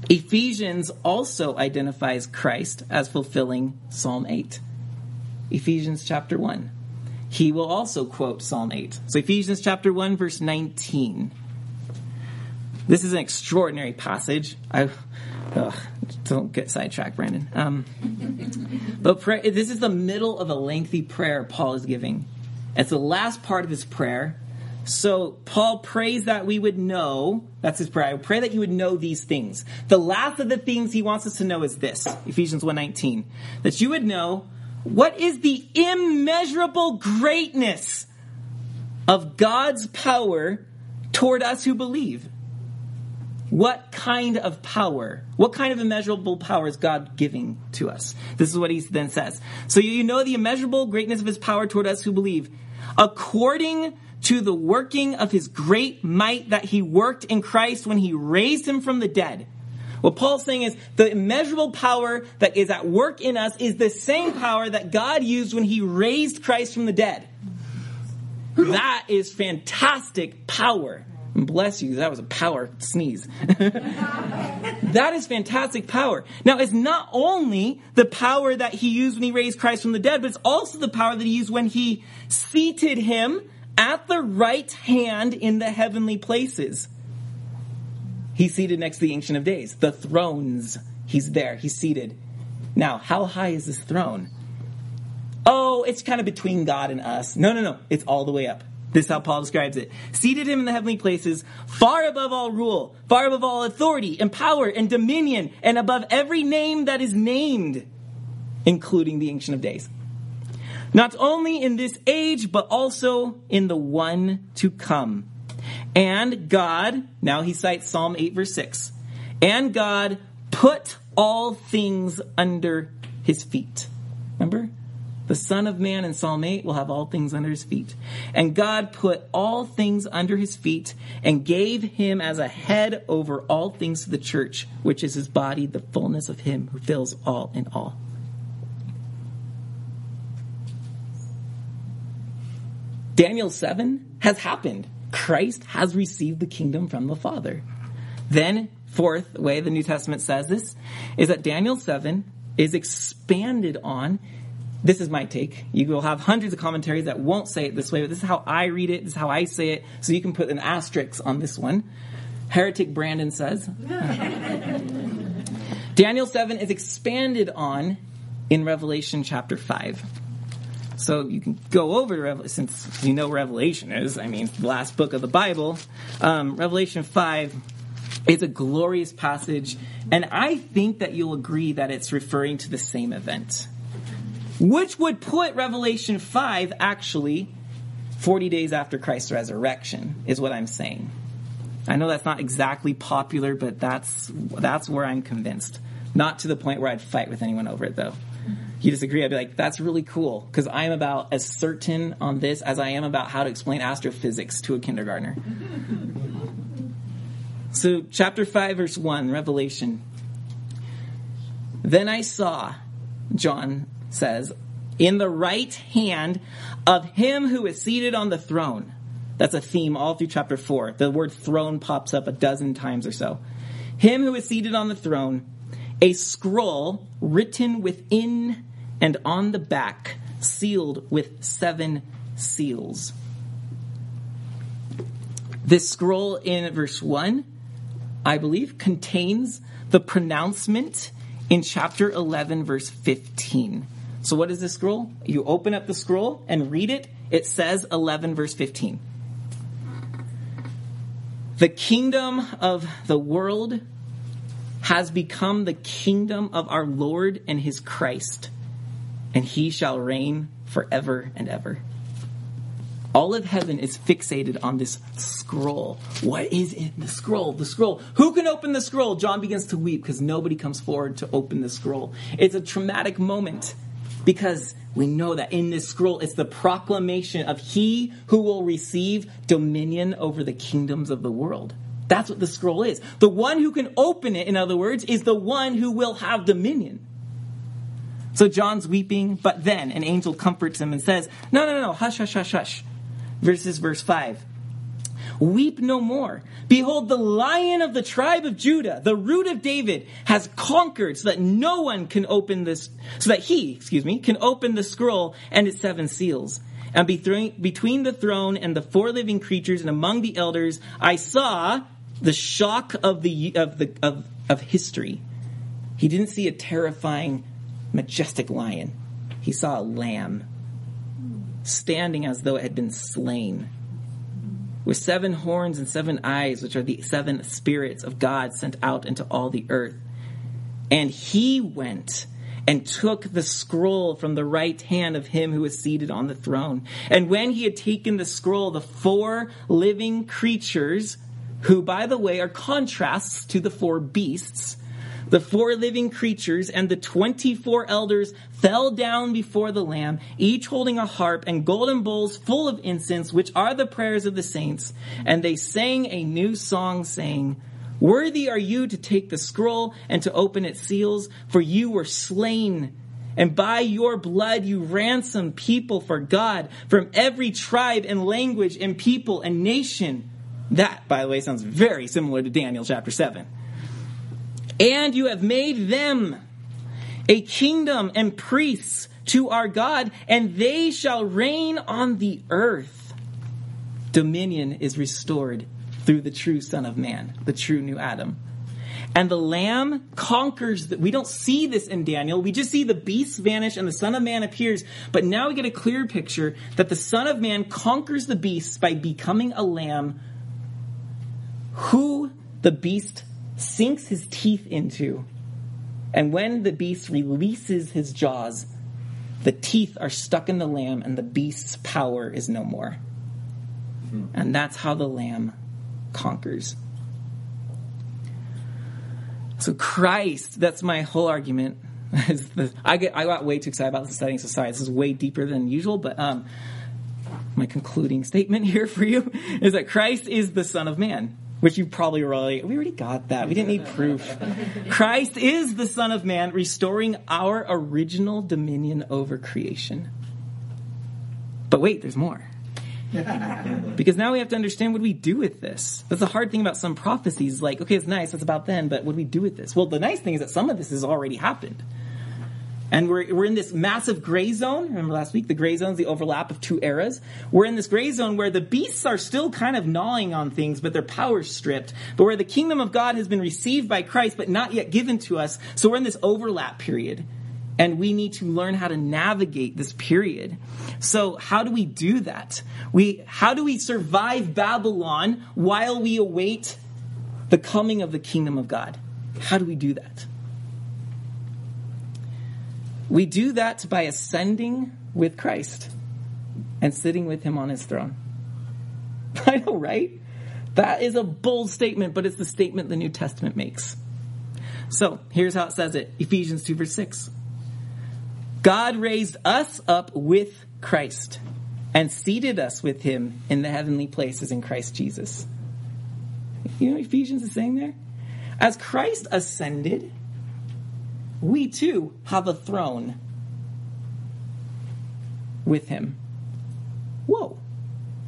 Ephesians also identifies Christ as fulfilling Psalm 8. Ephesians chapter 1. He will also quote Psalm 8. So Ephesians chapter 1 verse 19. This is an extraordinary passage. I ugh, don't get sidetracked, Brandon. Um, but pray, this is the middle of a lengthy prayer Paul is giving. It's the last part of his prayer. So Paul prays that we would know, that's his prayer. I pray that you would know these things. The last of the things he wants us to know is this, Ephesians 1:19, that you would know what is the immeasurable greatness of God's power toward us who believe. What kind of power? What kind of immeasurable power is God giving to us? This is what he then says. So you know the immeasurable greatness of his power toward us who believe. According to the working of his great might that he worked in Christ when he raised him from the dead. What Paul's saying is the immeasurable power that is at work in us is the same power that God used when he raised Christ from the dead. That is fantastic power. Bless you, that was a power sneeze. that is fantastic power. Now, it's not only the power that he used when he raised Christ from the dead, but it's also the power that he used when he seated him at the right hand in the heavenly places. He's seated next to the Ancient of Days, the thrones. He's there, he's seated. Now, how high is this throne? Oh, it's kind of between God and us. No, no, no. It's all the way up. This is how Paul describes it. Seated him in the heavenly places, far above all rule, far above all authority and power and dominion, and above every name that is named, including the Ancient of Days. Not only in this age, but also in the one to come. And God, now he cites Psalm 8 verse 6, and God put all things under his feet. Remember? The Son of Man in Psalm 8 will have all things under his feet. And God put all things under his feet and gave him as a head over all things to the church, which is his body, the fullness of him who fills all in all. Daniel 7 has happened. Christ has received the kingdom from the Father. Then fourth way the New Testament says this is that Daniel 7 is expanded on. This is my take. You will have hundreds of commentaries that won't say it this way, but this is how I read it. This is how I say it. So you can put an asterisk on this one. Heretic Brandon says Daniel 7 is expanded on in Revelation chapter 5. So you can go over to Revelation, since you know Revelation is, I mean, the last book of the Bible. Um, Revelation 5 is a glorious passage, and I think that you'll agree that it's referring to the same event. Which would put Revelation 5 actually 40 days after Christ's resurrection, is what I'm saying. I know that's not exactly popular, but that's, that's where I'm convinced. Not to the point where I'd fight with anyone over it, though you disagree, I'd be like, that's really cool. Because I'm about as certain on this as I am about how to explain astrophysics to a kindergartner. so, chapter 5, verse 1, Revelation. Then I saw, John says, in the right hand of him who is seated on the throne. That's a theme all through chapter 4. The word throne pops up a dozen times or so. Him who is seated on the throne, a scroll written within and on the back sealed with seven seals. This scroll in verse 1, I believe, contains the pronouncement in chapter 11, verse 15. So, what is this scroll? You open up the scroll and read it. It says 11, verse 15. The kingdom of the world has become the kingdom of our Lord and his Christ and he shall reign forever and ever. All of heaven is fixated on this scroll. What is in the scroll? The scroll. Who can open the scroll? John begins to weep because nobody comes forward to open the scroll. It's a traumatic moment because we know that in this scroll it's the proclamation of he who will receive dominion over the kingdoms of the world. That's what the scroll is. The one who can open it, in other words, is the one who will have dominion. So John's weeping, but then an angel comforts him and says, No, no, no, hush, hush, hush, hush. Verses verse 5. Weep no more. Behold, the lion of the tribe of Judah, the root of David, has conquered so that no one can open this, so that he, excuse me, can open the scroll and its seven seals. And between the throne and the four living creatures and among the elders, I saw the shock of the, of the, of, of history. He didn't see a terrifying majestic lion. He saw a lamb standing as though it had been slain, with seven horns and seven eyes, which are the seven spirits of God sent out into all the earth. And he went and took the scroll from the right hand of him who was seated on the throne. And when he had taken the scroll, the four living creatures, who, by the way, are contrasts to the four beasts, the four living creatures and the 24 elders fell down before the Lamb, each holding a harp and golden bowls full of incense, which are the prayers of the saints. And they sang a new song saying, Worthy are you to take the scroll and to open its seals, for you were slain. And by your blood you ransomed people for God from every tribe and language and people and nation. That, by the way, sounds very similar to Daniel chapter 7. And you have made them a kingdom and priests to our God, and they shall reign on the earth. Dominion is restored through the true Son of Man, the true new Adam. And the Lamb conquers. The, we don't see this in Daniel. We just see the beasts vanish and the Son of Man appears. But now we get a clear picture that the Son of Man conquers the beasts by becoming a lamb who the beast sinks his teeth into. And when the beast releases his jaws, the teeth are stuck in the lamb and the beast's power is no more. Hmm. And that's how the lamb conquers. So Christ, that's my whole argument. I get I got way too excited about studying society. This is way deeper than usual, but um, my concluding statement here for you is that Christ is the Son of Man which you probably already, we already got that. We didn't need proof. Christ is the Son of Man, restoring our original dominion over creation. But wait, there's more. because now we have to understand what we do with this. That's the hard thing about some prophecies. Like, okay, it's nice, it's about then, but what do we do with this? Well, the nice thing is that some of this has already happened. And we're, we're in this massive gray zone. Remember last week, the gray zone is the overlap of two eras. We're in this gray zone where the beasts are still kind of gnawing on things, but their power's stripped. But where the kingdom of God has been received by Christ, but not yet given to us. So we're in this overlap period. And we need to learn how to navigate this period. So how do we do that? We, how do we survive Babylon while we await the coming of the kingdom of God? How do we do that? We do that by ascending with Christ and sitting with him on his throne. I know, right? That is a bold statement, but it's the statement the New Testament makes. So here's how it says it Ephesians 2, verse 6. God raised us up with Christ and seated us with him in the heavenly places in Christ Jesus. You know Ephesians is saying there? As Christ ascended, we too have a throne with him. Whoa.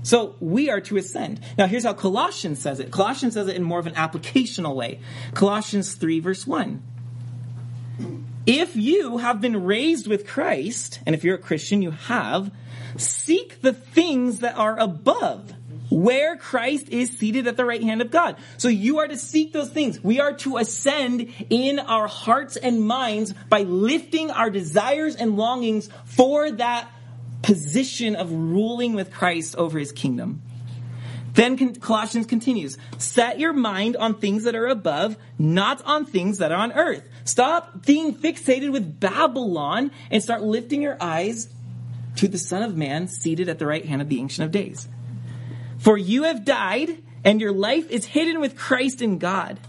So we are to ascend. Now here's how Colossians says it. Colossians says it in more of an applicational way. Colossians 3 verse 1. If you have been raised with Christ, and if you're a Christian, you have, seek the things that are above where Christ is seated at the right hand of God. So you are to seek those things. We are to ascend in our hearts and minds by lifting our desires and longings for that position of ruling with Christ over his kingdom. Then Colossians continues, set your mind on things that are above, not on things that are on earth. Stop being fixated with Babylon and start lifting your eyes to the Son of Man seated at the right hand of the Ancient of Days. For you have died, and your life is hidden with Christ in God.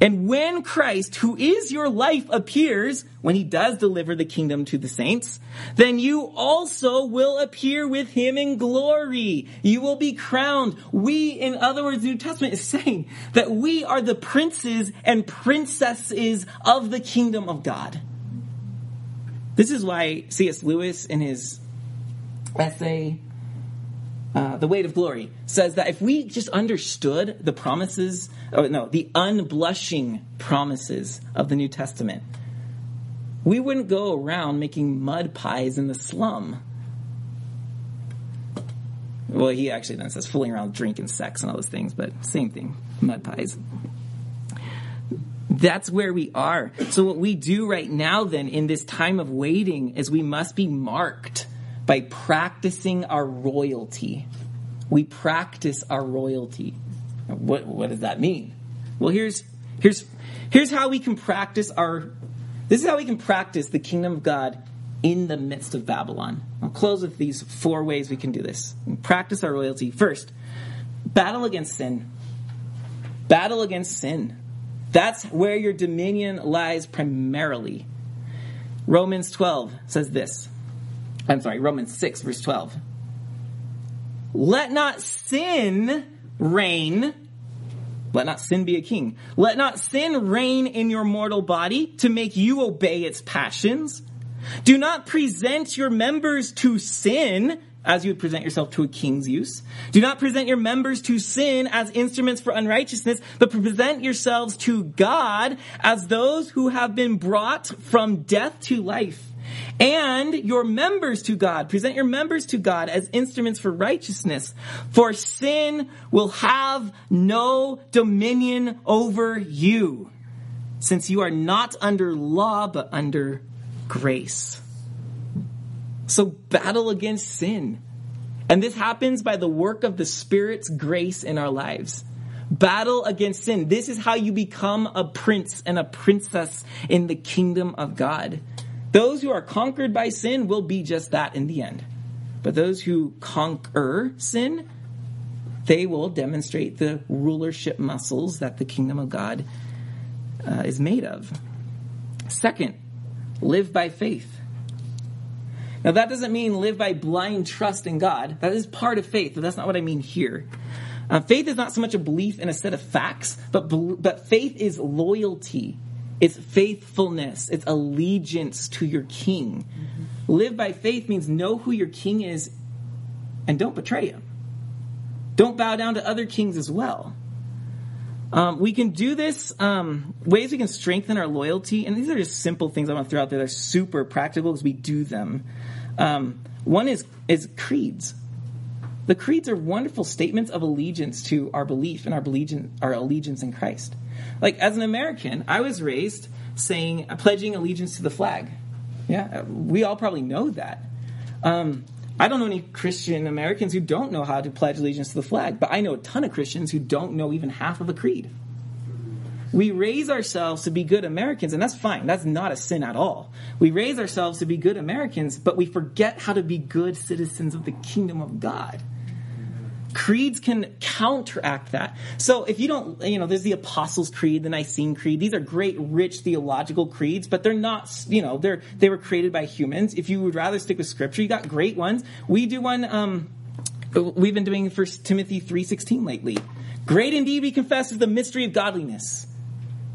And when Christ, who is your life, appears, when he does deliver the kingdom to the saints, then you also will appear with him in glory. You will be crowned. We, in other words, New Testament is saying that we are the princes and princesses of the kingdom of God. This is why C.S. Lewis, in his essay, uh, the weight of glory says that if we just understood the promises, or no, the unblushing promises of the New Testament, we wouldn't go around making mud pies in the slum. Well, he actually then says fooling around, drinking, sex, and all those things, but same thing, mud pies. That's where we are. So, what we do right now, then, in this time of waiting, is we must be marked by practicing our royalty. We practice our royalty. What, what does that mean? Well, here's, here's, here's how we can practice our, this is how we can practice the kingdom of God in the midst of Babylon. I'll close with these four ways we can do this. Practice our royalty. First, battle against sin. Battle against sin. That's where your dominion lies primarily. Romans 12 says this I'm sorry, Romans 6, verse 12. Let not sin reign. Let not sin be a king. Let not sin reign in your mortal body to make you obey its passions. Do not present your members to sin as you would present yourself to a king's use. Do not present your members to sin as instruments for unrighteousness, but present yourselves to God as those who have been brought from death to life and your members to God. Present your members to God as instruments for righteousness. For sin will have no dominion over you, since you are not under law, but under grace. So battle against sin. And this happens by the work of the Spirit's grace in our lives. Battle against sin. This is how you become a prince and a princess in the kingdom of God. Those who are conquered by sin will be just that in the end. But those who conquer sin, they will demonstrate the rulership muscles that the kingdom of God uh, is made of. Second, live by faith. Now, that doesn't mean live by blind trust in God. That is part of faith, but that's not what I mean here. Uh, faith is not so much a belief in a set of facts, but, but faith is loyalty it's faithfulness. It's allegiance to your king. Mm-hmm. Live by faith means know who your king is and don't betray him. Don't bow down to other kings as well. Um, we can do this um, ways we can strengthen our loyalty, and these are just simple things I want to throw out there. They're super practical because we do them. Um, one is is creeds. The creeds are wonderful statements of allegiance to our belief and our allegiance, our allegiance in Christ. Like as an American, I was raised saying pledging allegiance to the flag. Yeah, we all probably know that. Um, I don't know any Christian Americans who don't know how to pledge allegiance to the flag, but I know a ton of Christians who don't know even half of a creed. We raise ourselves to be good Americans, and that's fine. That's not a sin at all. We raise ourselves to be good Americans, but we forget how to be good citizens of the kingdom of God. Creeds can counteract that. So if you don't, you know, there's the Apostles' Creed, the Nicene Creed. These are great, rich theological creeds, but they're not, you know, they're they were created by humans. If you would rather stick with Scripture, you got great ones. We do one. Um, we've been doing First Timothy three sixteen lately. Great indeed, we confess, is the mystery of godliness.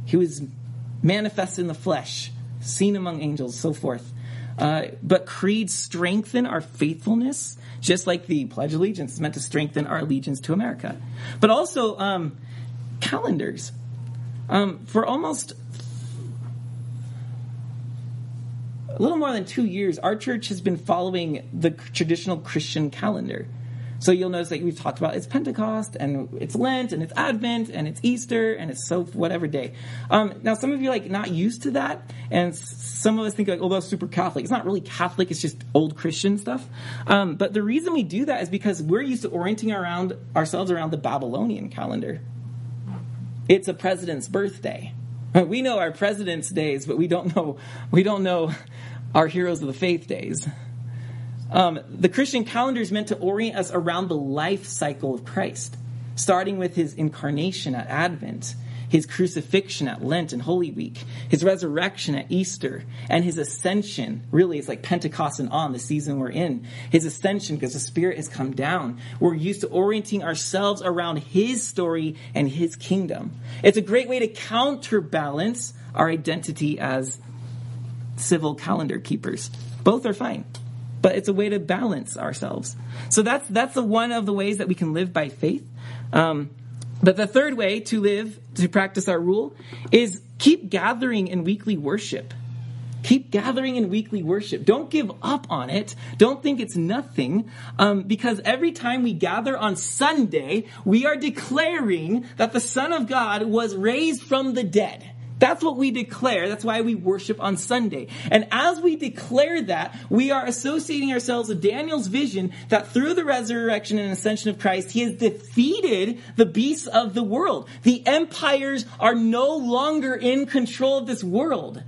He was manifest in the flesh, seen among angels, so forth. Uh, but creeds strengthen our faithfulness, just like the Pledge of Allegiance is meant to strengthen our allegiance to America. But also um, calendars. Um, for almost a little more than two years, our church has been following the traditional Christian calendar. So you'll notice that we've talked about it's Pentecost and it's Lent and it's Advent and it's Easter and it's so whatever day. Um, now some of you are like not used to that, and some of us think like, oh, that's super Catholic. It's not really Catholic. It's just old Christian stuff. Um, but the reason we do that is because we're used to orienting around ourselves around the Babylonian calendar. It's a president's birthday. We know our president's days, but we don't know we don't know our heroes of the faith days. Um, the Christian calendar is meant to orient us around the life cycle of Christ, starting with his incarnation at Advent, his crucifixion at Lent and Holy Week, his resurrection at Easter, and his ascension. Really, it's like Pentecost and on, the season we're in. His ascension, because the Spirit has come down. We're used to orienting ourselves around his story and his kingdom. It's a great way to counterbalance our identity as civil calendar keepers. Both are fine but it's a way to balance ourselves. So that's that's the one of the ways that we can live by faith. Um, but the third way to live to practice our rule is keep gathering in weekly worship. Keep gathering in weekly worship. Don't give up on it. Don't think it's nothing, um, because every time we gather on Sunday, we are declaring that the Son of God was raised from the dead. That's what we declare. That's why we worship on Sunday. And as we declare that, we are associating ourselves with Daniel's vision that through the resurrection and ascension of Christ, he has defeated the beasts of the world. The empires are no longer in control of this world.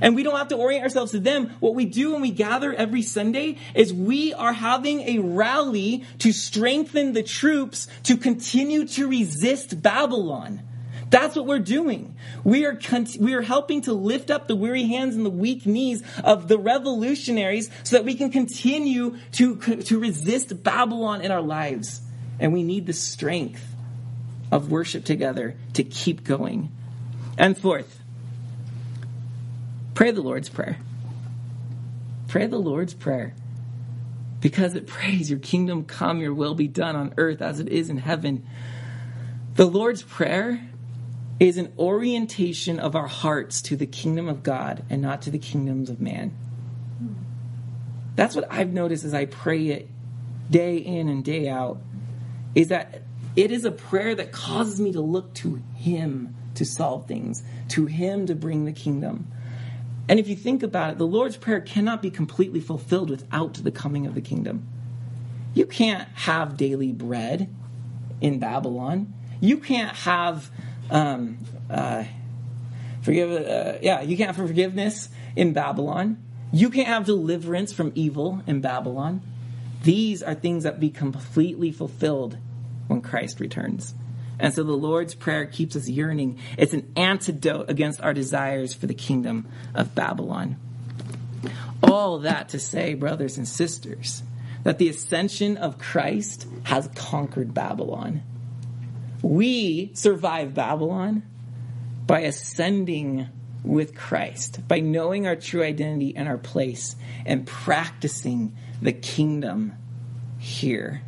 And we don't have to orient ourselves to them. What we do when we gather every Sunday is we are having a rally to strengthen the troops to continue to resist Babylon. That's what we're doing. We are, we are helping to lift up the weary hands and the weak knees of the revolutionaries so that we can continue to, to resist Babylon in our lives. And we need the strength of worship together to keep going. And fourth, pray the Lord's Prayer. Pray the Lord's Prayer because it prays, Your kingdom come, your will be done on earth as it is in heaven. The Lord's Prayer is an orientation of our hearts to the kingdom of God and not to the kingdoms of man. That's what I've noticed as I pray it day in and day out is that it is a prayer that causes me to look to him to solve things, to him to bring the kingdom. And if you think about it, the Lord's Prayer cannot be completely fulfilled without the coming of the kingdom. You can't have daily bread in Babylon. You can't have um, uh, forgive, uh, yeah, you can't have forgiveness in Babylon. You can't have deliverance from evil in Babylon. These are things that be completely fulfilled when Christ returns. And so the Lord's Prayer keeps us yearning. It's an antidote against our desires for the kingdom of Babylon. All that to say, brothers and sisters, that the ascension of Christ has conquered Babylon. We survive Babylon by ascending with Christ, by knowing our true identity and our place, and practicing the kingdom here.